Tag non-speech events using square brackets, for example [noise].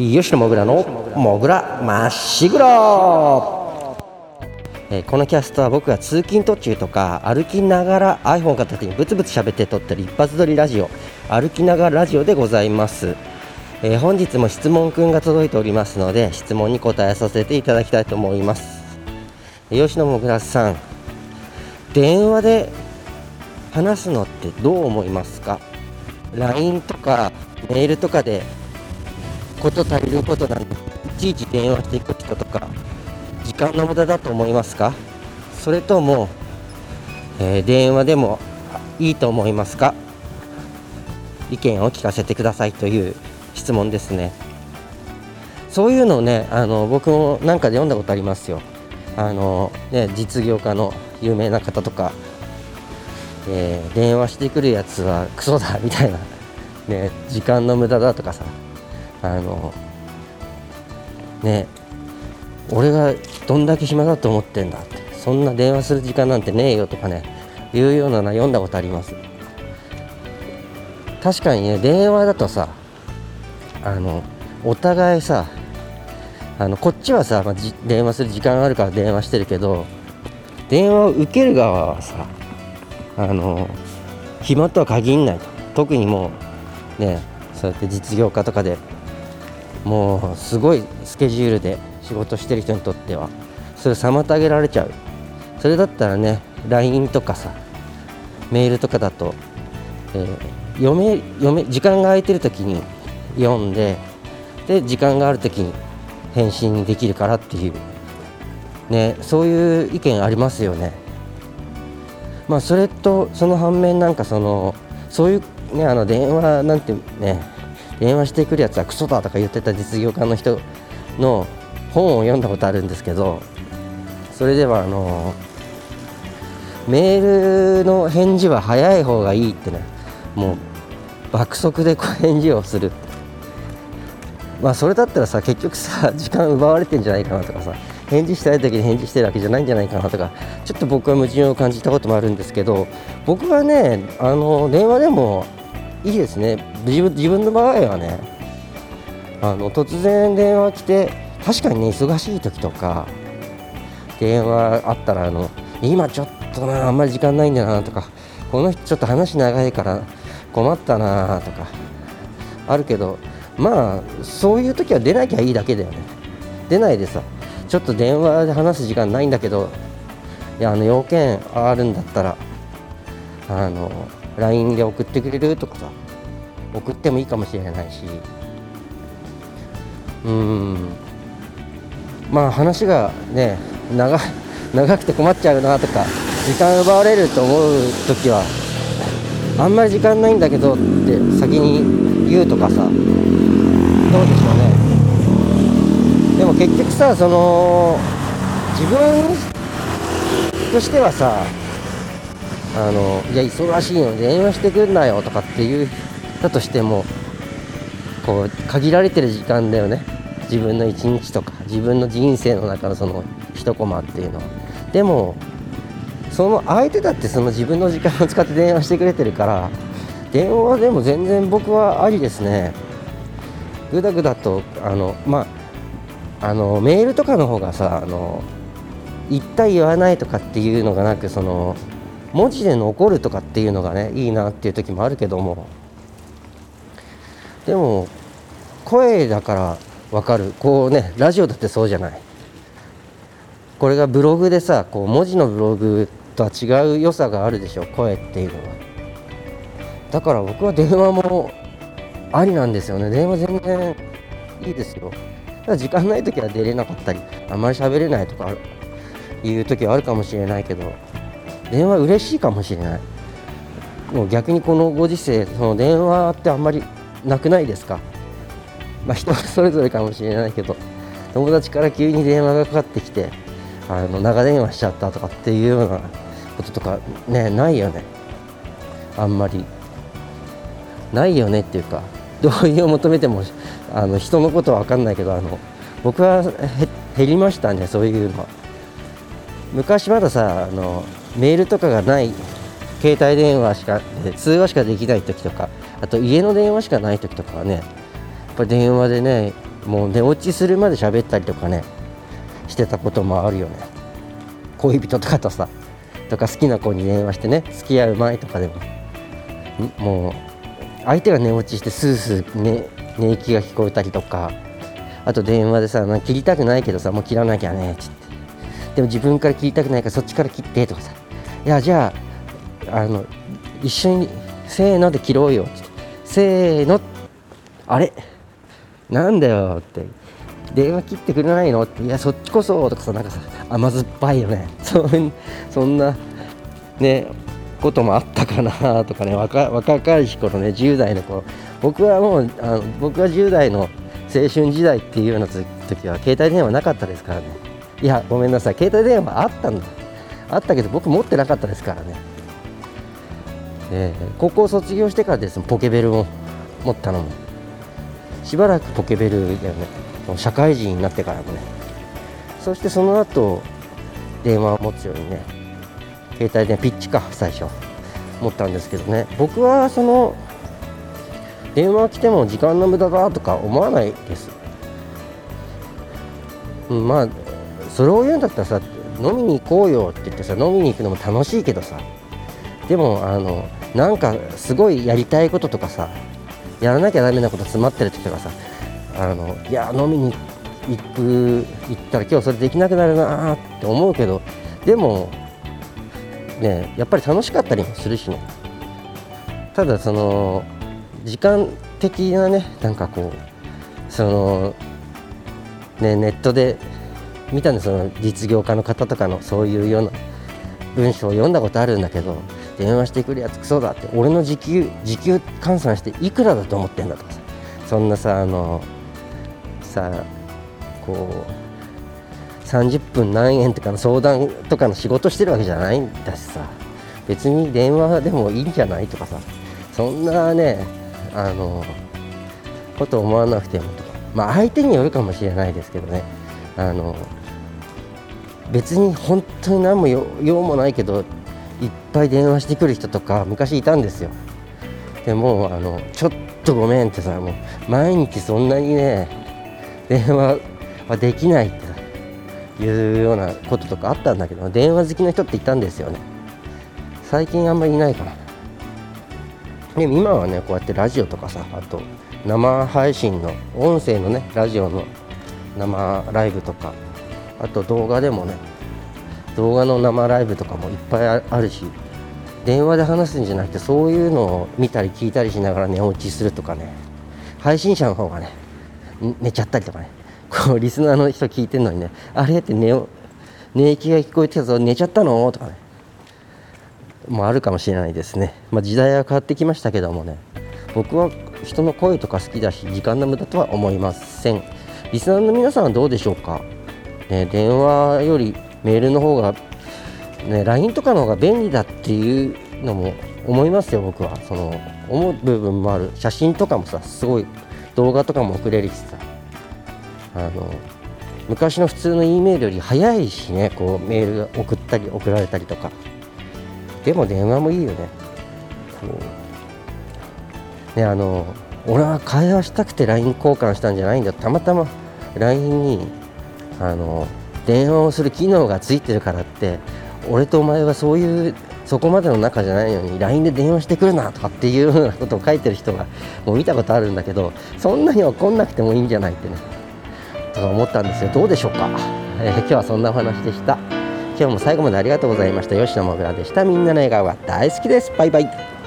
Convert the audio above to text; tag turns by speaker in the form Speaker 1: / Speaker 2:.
Speaker 1: 吉野もぐらのもぐらまっしぐらえーこのキャストは僕が通勤途中とか歩きながら iPhone 片手にブツブツ喋って撮ってる一発撮りラジオ歩きながらラジオでございます、えー本日も質問くんが届いておりますので質問に答えさせていただきたいと思います。吉野もぐらさん電話で話すのってどう思いますか？LINE とかメールとかでこと足りることなんでいちいち電話していく人とか。時間の無駄だと思いますか？それとも、えー電話でもいいと思いますか？意見を聞かせてくださいという質問ですね。そういうのをねあの僕もなんかで読んだことありますよ。あの、ね、実業家の有名な方とか、えー電話してくるやつはクソだみたいな、ね、時間の無駄だとかさ。あのね俺がどんだけ暇だと思ってんだってそんな電話する時間なんてねえよとかねいうようなの読んだことあります。確かにね電話だとさあのお互いさあのこっちはさ、まあ電話する時間あるから電話してるけど電話を受ける側はさあの暇とは限んないと。特にもうねそうやって実業家とかでもうすごいスケジュールで仕事してる人にとってはそれ妨げられちゃう。それだったらね LINE とかさメールとかだと、えー読め読め時間が空いてる時に読んでで時間がある時に返信できるからっていうねそういう意見ありますよね。まあそれとその反面なんかそのそういうねあの電話なんてね電話してくるやつはクソだとか言ってた実業家の人の本を読んだことあるんですけどそれではあのメールの返事は早い方がいいってねもう爆速でこう返事をする。まあそれだったらさ結局さ時間奪われてんじゃないかなとかさ返事したい時に返事してるわけじゃないんじゃないかなとかちょっと僕は矛盾を感じたこともあるんですけど僕はねあの電話でもいいですね。自分自分の場合はねあの突然電話来て確かにね忙しい時とか電話あったらあの今ちょっとなあんまり時間ないんだなとかこの人ちょっと話長いから困ったなとかあるけどまあそういう時は出なきゃいいだけだよね。出ないでさちょっと電話で話す時間ないんだけどいやあの要件あるんだったらあの LINE で送ってくれるとかさ送ってもいいかもしれないし。うん。まあ話がね長 [laughs] 長くて困っちゃうなとか時間奪われると思う時はあんまり時間ないんだけどって先に言うとかさどうでしょうね。でも結局さその自分としてはさあのいや忙しいの電話してくんなよとかって言ったとしてもこう限られてる時間だよね。自分の一日とか自分の人生の中のその一コマっていうのは。でもその相手だってその自分の時間を使って電話してくれてるから電話でも全然僕はありですね。ぐだぐだとあのまああのメールとかの方がさあの言った言わないとかっていうのがなくその文字で残るとかっていうのがねいいなっていう時もあるけども。でも声だから分かる。こうねラジオだってそうじゃない。これがブログでさこう文字のブログとは違う良さがあるでしょ声っていうのは。だから僕は電話もありなんですよね。電話全然いいですよ。ただ時間ない時は出れなかったりあんまり喋れないとかいう時はあるかもしれないけど。電話嬉しいかもしれない。もう逆にこのご時世その電話ってあんまりなくないですか？まあ人それぞれかもしれないけど友達から急に電話がかかってきてあの長電話しちゃったとかっていうようなこととかねないよね。あんまり。ないよねっていうか同意を求めてもあの人のことは分かんないけどあの僕は減りましたねそういうの。は昔まださあのメールとかがない携帯電話しか通話しかできない時とかあと家の電話しかない時とかはねやっぱ電話でねもう寝落ちするまで喋ったりとかねしてたこともあるよね。恋人とかとさとか好きな子に電話してね付き合う前とかでももう相手が寝落ちしてスースー、ね、寝息が聞こえたりとかあと電話でさ切りたくないけどさもう切らなきゃねっつって。でも自分から切りたくないからそっちから切ってとかさ。いやじゃああの一緒にせーので切ろうよ。ってせーの。あれ？なんだよって。電話切ってくれないの？っていやそっちこそとかさなんかさ甘酸っぱいよね。そそんなねこともあったかなとかね若若かりし頃ね10代の頃。僕はもうあの僕は10代の青春時代っていうような時は携帯電話なかったですからね。いやごめんなさい。携帯電話あったんだ。あったけど僕持ってなかったですからね、えー、高校卒業してからですポケベルを持ったのも。しばらくポケベルだよね社会人になってからもね。そしてその後電話を持つようにね携帯電話ピッチか最初持ったんですけどね。僕はその電話来ても時間の無駄だとか思わないです、うん、まあそれを言うんだったらさ飲みに行こうよって言ってさ飲みに行くのも楽しいけどさでもあのなんかすごいやりたいこととかさやらなきゃダメなこと詰まってる時とかさあのいや飲みに行く行ったら今日それできなくなるなって思うけどでもねやっぱり楽しかったりもするしね。ただその時間的なねなんかこうそのねネットで見たんでその実業家の方とかのそういうような文章を読んだことあるんだけど電話してくるやつクソだって俺の時給時給換算していくらだと思ってんだとかさそんなさあのさこう30分何円とかの相談とかの仕事してるわけじゃないんだしさ。別に電話でもいいんじゃないとかさそんなねあのこと思わなくてもとか。まあ相手によるかもしれないですけどね。あの別に本当に何も用もないけどいっぱい電話してくる人とか昔いたんですよ。でもあのちょっとごめんってさもう毎日そんなにね電話はできないっていうようなこととかあったんだけど電話好きな人っていたんですよね。最近あんまりいないからでも今はねこうやってラジオとかさあと生配信の音声のねラジオの生ライブとかあと動画でもね動画の生ライブとかもいっぱいあるし電話で話すんじゃなくてそういうのを見たり聞いたりしながら寝落ちするとかね配信者の方がね寝ちゃったりとかねこうリスナーの人聞いてるのにねあれって寝寝息が聞こえてたぞ寝ちゃったの？とかねもあるかもしれないですね、まあ、時代は変わってきましたけどもね僕は人の声とか好きだし時間の無駄とは思いません。リスナーの皆さんはどうでしょうか、ね、電話よりメールの方が、ね、LINE とかの方が便利だっていうのも思いますよ僕は。その思う部分もある。写真とかもさすごい動画とかも送れるしさ。あの昔の普通の E メールより早いしねこうメールが送ったり送られたりとか。でも電話もいいよね。ねあの俺は会話したくて LINE 交換したんじゃないんだ。たまたま LINE にあの電話をする機能がついてるからって俺とお前はそういうそこまでの仲じゃないのに LINE で電話してくるなとかっていうようなことを書いてる人がもう見たことあるんだけどそんなに怒んなくてもいいんじゃないってね。とか思ったんですよ。どうでしょうか、えー、今日はそんなお話でした。今日も最後までありがとうございました。吉野もぐらでした。みんなの笑顔が大好きです。バイバイ。